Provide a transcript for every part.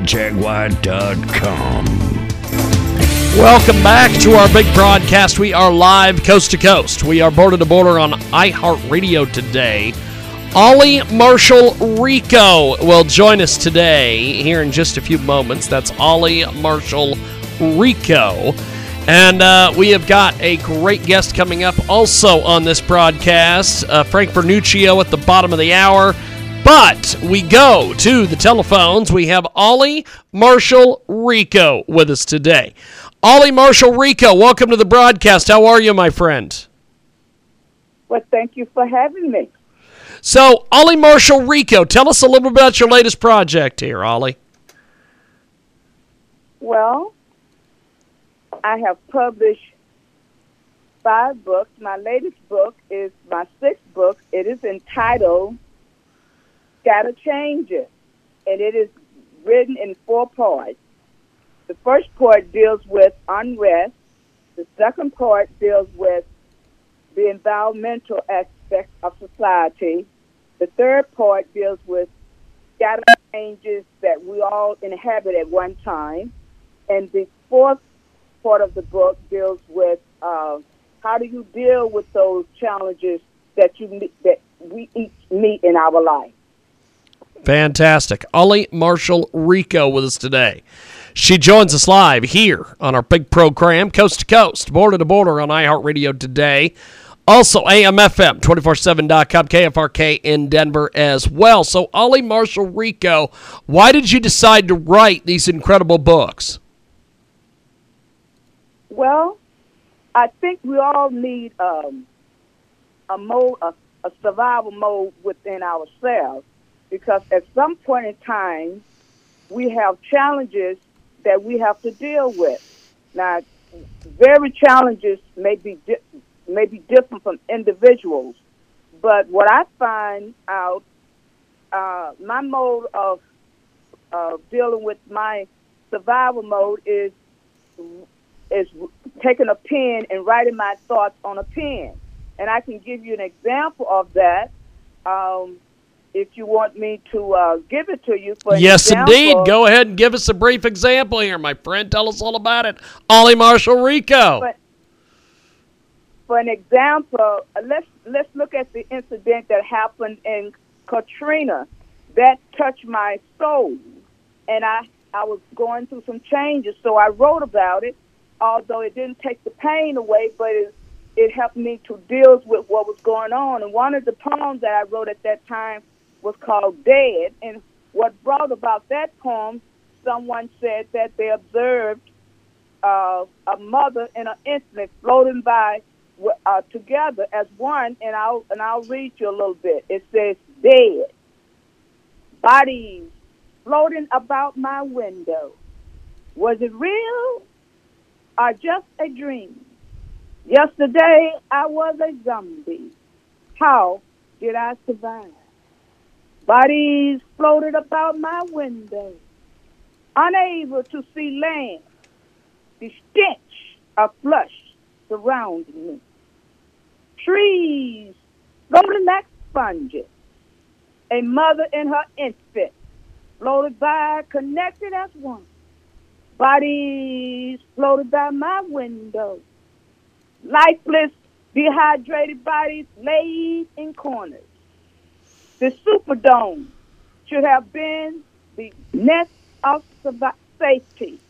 CharityJaguar.com. Welcome back to our big broadcast. We are live coast to coast. We are border to border on iHeartRadio today. Ollie Marshall Rico will join us today here in just a few moments. That's Ollie Marshall Rico. And uh, we have got a great guest coming up also on this broadcast, uh, Frank Vernuccio at the bottom of the hour. But we go to the telephones. We have Ollie Marshall Rico with us today. Ollie Marshall Rico, welcome to the broadcast. How are you, my friend? Well, thank you for having me. So, Ollie Marshall Rico, tell us a little bit about your latest project here, Ollie. Well, I have published five books. My latest book is my sixth book. It is entitled Scattered Changes, and it is written in four parts. The first part deals with unrest. The second part deals with the environmental aspect of society. The third part deals with data changes that we all inhabit at one time. And the fourth part of the book deals with uh, how do you deal with those challenges that you that we each meet in our life. Fantastic. Ollie Marshall Rico with us today. She joins us live here on our big program, Coast to Coast, Border to Border on iHeartRadio today. Also, AMFM247.com, KFRK in Denver as well. So, Ollie Marshall Rico, why did you decide to write these incredible books? Well, I think we all need um, a mode, a, a survival mode within ourselves, because at some point in time, we have challenges that we have to deal with. Now, very challenges may be di- may be different from individuals, but what I find out, uh, my mode of uh, dealing with my survival mode is is taking a pen and writing my thoughts on a pen. And I can give you an example of that. Um, if you want me to uh, give it to you for yes example, indeed go ahead and give us a brief example here my friend. Tell us all about it. Ollie marshall rico. But for an example, uh, let's let's look at the incident that happened in Katrina. That touched my soul, and I I was going through some changes, so I wrote about it. Although it didn't take the pain away, but it it helped me to deal with what was going on. And one of the poems that I wrote at that time was called Dead. And what brought about that poem, someone said that they observed uh, a mother and an infant floating by uh, together as one, and I'll and I'll read you a little bit. It says, "Dead bodies floating about my window. Was it real or just a dream? Yesterday I was a zombie. How did I survive? Bodies floated about my window, unable to see land. The stench of flesh surrounded me. Trees floating like sponges. A mother and her infant floated by, connected as one. Bodies floated by my window. Lifeless, dehydrated bodies laid in corners. The Superdome should have been the nest of safety.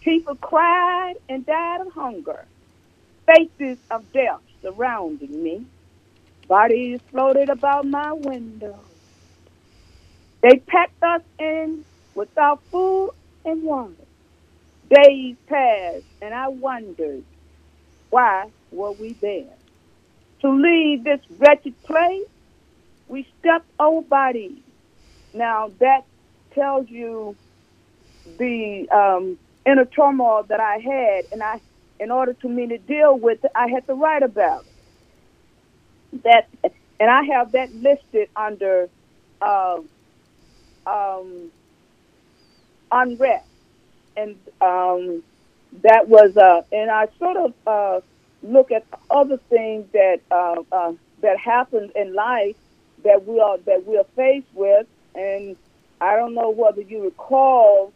People cried and died of hunger. Faces of death surrounding me. Bodies floated about my window. They packed us in without food and water. Days passed, and I wondered, why were we there? To leave this wretched place, we stepped over bodies. Now that tells you the um, inner turmoil that I had, and I, in order to me to deal with it, I had to write about it. That, and I have that listed under uh, um, unrest, and um, that was, uh, and I sort of uh, look at other things that uh, uh, that happened in life that we are that we are faced with, and I don't know whether you recall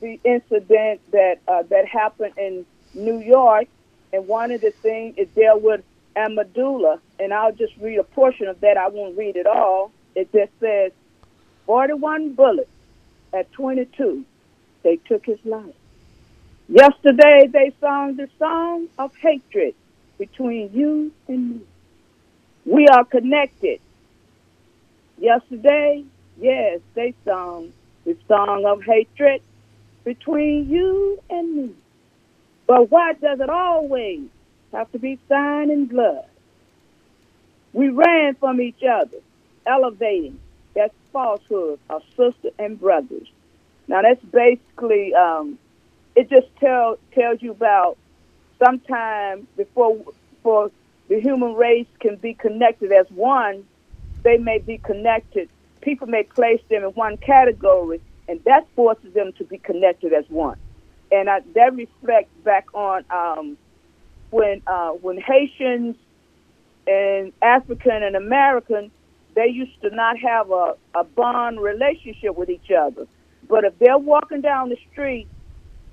the incident that uh, that happened in New York, and one of the things is dealt with Amadou Diallo, and I'll just read a portion of that. I won't read it all. It just says, 41 bullets at 22, they took his life. Yesterday, they sung the song of hatred between you and me. We are connected. Yesterday, yes, they sung the song of hatred between you and me. But why does it always have to be signed in blood? We ran from each other, elevating that falsehood of sister and brothers. Now that's basically um, it. Just tell tells you about sometime before for the human race can be connected as one, they may be connected. People may place them in one category, and that forces them to be connected as one. And I, that reflects back on um, when uh, when Haitians and African and American they used to not have a, a bond relationship with each other. But if they're walking down the street,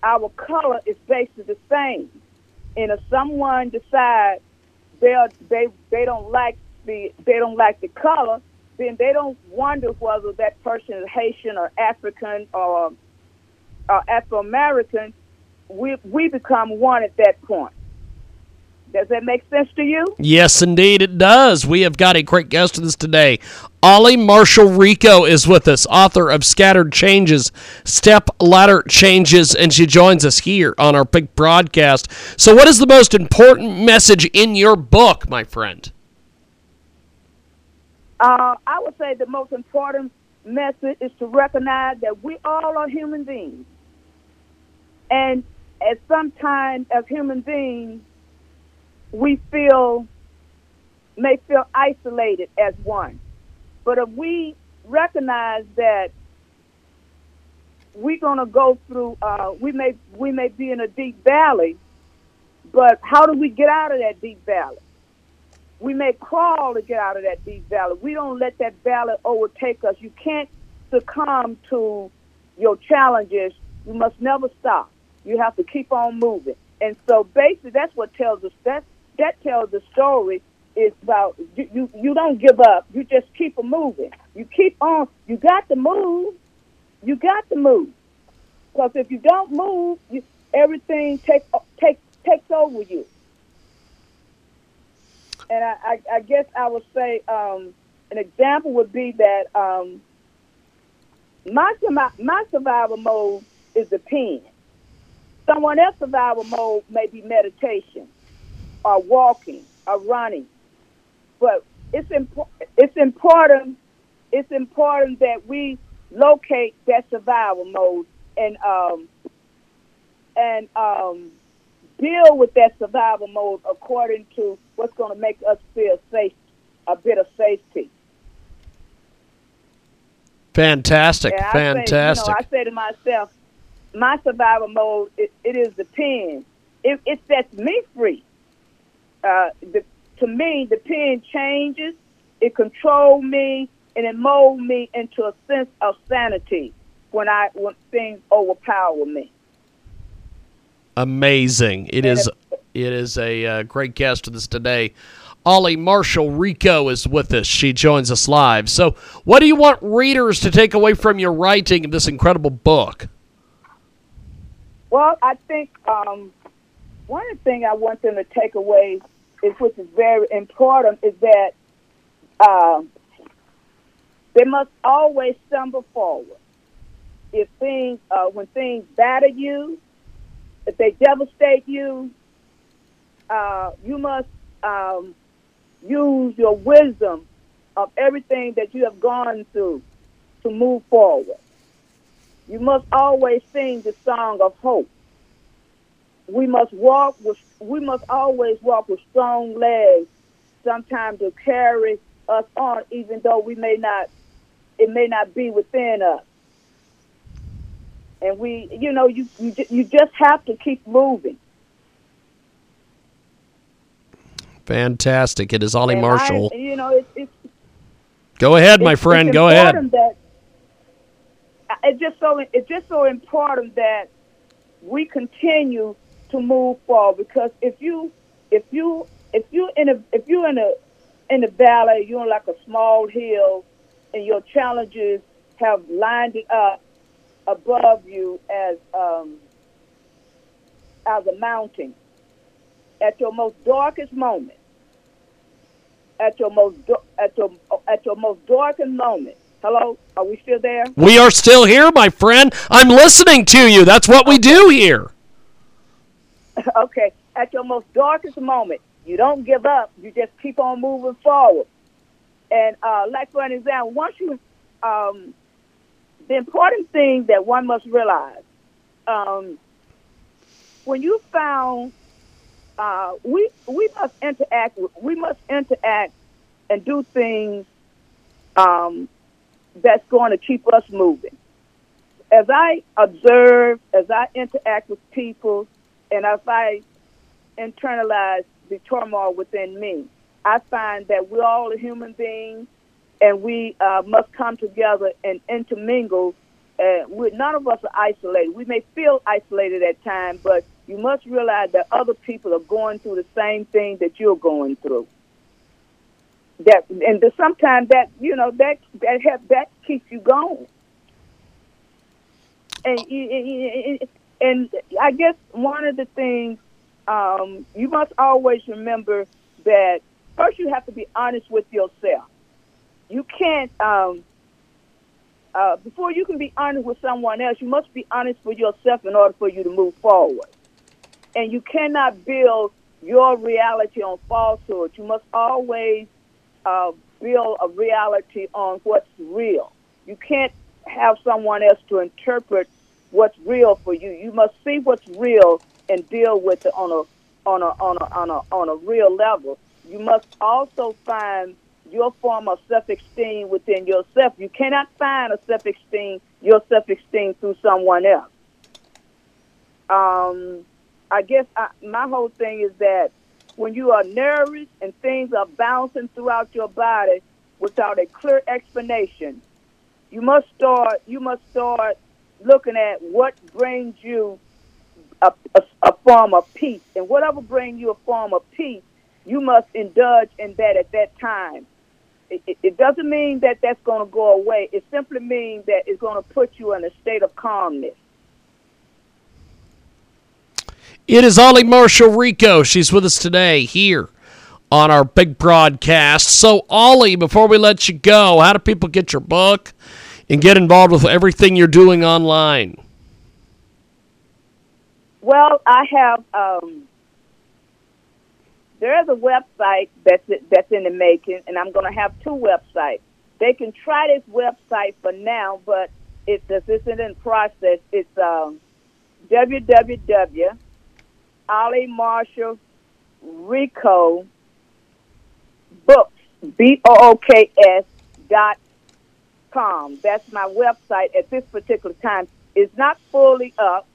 our color is basically the same. And if someone decides they they they don't like the they don't like the color, then they don't wonder whether that person is Haitian or African or, or Afro American. We we become one at that point. Does that make sense to you? Yes, indeed, it does. We have got a great guest with us today. Ollie Marshall Rico is with us, author of Scattered Changes, Step Ladder Changes, and she joins us here on our big broadcast. So, what is the most important message in your book, my friend? Uh, I would say the most important message is to recognize that we all are human beings. And at some time, as human beings, we feel may feel isolated as one. But if we recognize that we're going to go through, uh, we may we may be in a deep valley, but how do we get out of that deep valley? We may crawl to get out of that deep valley. We don't let that valley overtake us. You can't succumb to your challenges. You must never stop. You have to keep on moving. And so basically that's what tells us that's that tells the story is about you, you, you don't give up. You just keep moving. You keep on. You got to move. You got to move. Because if you don't move, you, everything takes takes takes over you. And I, I, I guess I would say um, an example would be that um, my my survival mode is the pen. Someone else's survival mode may be meditation or walking or running. But it's impo- it's important it's important that we locate that survival mode and um, and um, deal with that survival mode according to what's going to make us feel safe, a bit of safety. Fantastic, fantastic. Say, you know, I say to myself, my survival mode, it, it is the pen. It, it sets me free uh, the, to me, the pen changes, it controls me, and it molds me into a sense of sanity when I when things overpower me. Amazing! It and is. It is a uh, great guest with us today. Ollie Marshall Rico is with us. She joins us live. So, what do you want readers to take away from your writing of this incredible book? Well, I think um, one thing I want them to take away is which is very important, is that uh, they must always stumble forward. If things, uh, when things batter you, if they devastate you, uh, you must um, use your wisdom of everything that you have gone through to move forward. You must always sing the song of hope we must walk with we must always walk with strong legs. Sometimes to carry us on even though we may not it may not be within us. And we you know you you, you just have to keep moving. Fantastic. It is ollie and marshall. I, you know it's, it's go ahead my friend. Go ahead. that, it's just so it's just so important that we continue to move forward because if you if you if you in a if you're in a in the valley, you're on like a small hill, and your challenges have lined it up above you as um, as a mountain. At your most darkest moment, at your most at your at your most darkest moment. Hello, are we still there? We are still here, my friend. I'm listening to you. That's what we do here. okay, at your most darkest moment, you don't give up. You just keep on moving forward. And uh, like for an example, once you, um, the important thing that one must realize, um, when you found, uh, we we must interact. We must interact and do things um, that's going to keep us moving. As I observe, as I interact with people, and as I internalize the turmoil within me. I find that we're all a human beings and we uh, must come together and intermingle. Uh, we none of us are isolated. We may feel isolated at times, but you must realize that other people are going through the same thing that you're going through. That and sometimes that you know that that have, that keeps you going. And and I guess one of the things um, you must always remember that first you have to be honest with yourself. You can't, um, uh, before you can be honest with someone else, you must be honest with yourself in order for you to move forward. And you cannot build your reality on falsehood. You must always uh, build a reality on what's real. You can't have someone else to interpret what's real for you. You must see what's real and deal with it on a on a on a on a on a real level. You must also find your form of self-esteem within yourself. You cannot find a self-esteem your self-esteem through someone else. Um, I guess I, my whole thing is that when you are nervous and things are bouncing throughout your body without a clear explanation, you must start. You must start looking at what brings you a, a, a form of peace. And whatever brings you a form of peace, you must indulge in that at that time. It, it, it doesn't mean that that's going to go away. It simply means that it's going to put you in a state of calmness. It is Ollie Marshall Rico. She's with us today here on our big broadcast. So, Ollie, before we let you go, how do people get your book and get involved with everything you're doing online? Well, I have. Um, there is a website that's that's in the making, and I'm going to have two websites. They can try this website for now, but it this isn't in process. It's um, www. Ollie Marshall Rico books b o o k s dot com. That's my website at this particular time. It's not fully up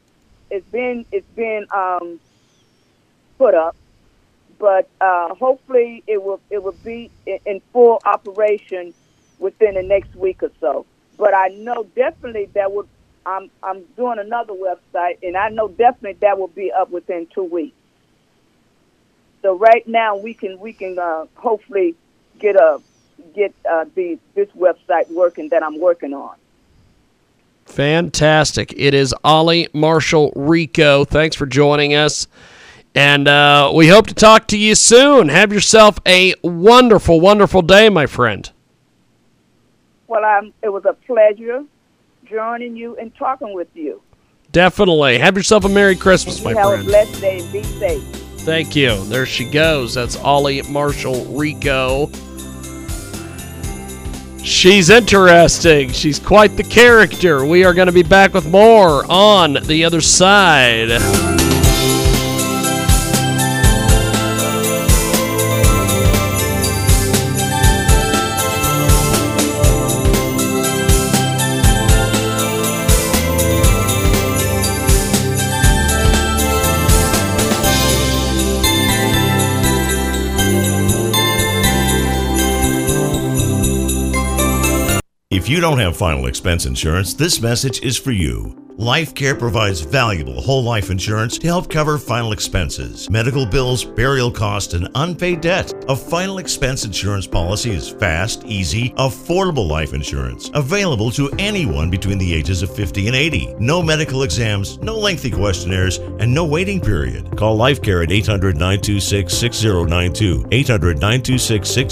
it's been it's been um, put up, but uh, hopefully it will it will be in, full operation within the next week or so. But I know definitely that would I'm I'm doing another website, and I know definitely that will be up within two weeks. So right now we can we can uh, hopefully get a get uh, the this website working that I'm working on. Fantastic. It is Ollie Marshall Rico. Thanks for joining us. And uh, we hope to talk to you soon. Have yourself a wonderful, wonderful day, my friend. Well, um, it was a pleasure joining you and talking with you. Definitely. Have yourself a Merry Christmas, my have friend. Have a blessed day and be safe. Thank you. There she goes. That's Ollie Marshall Rico. She's interesting. She's quite the character. We are going to be back with more on the other side. If you don't have final expense insurance, this message is for you. LifeCare provides valuable whole life insurance to help cover final expenses, medical bills, burial costs, and unpaid debt. A final expense insurance policy is fast, easy, affordable life insurance, available to anyone between the ages of 50 and 80. No medical exams, no lengthy questionnaires, and no waiting period. Call LifeCare at 800 926 6092. 800 926 6092.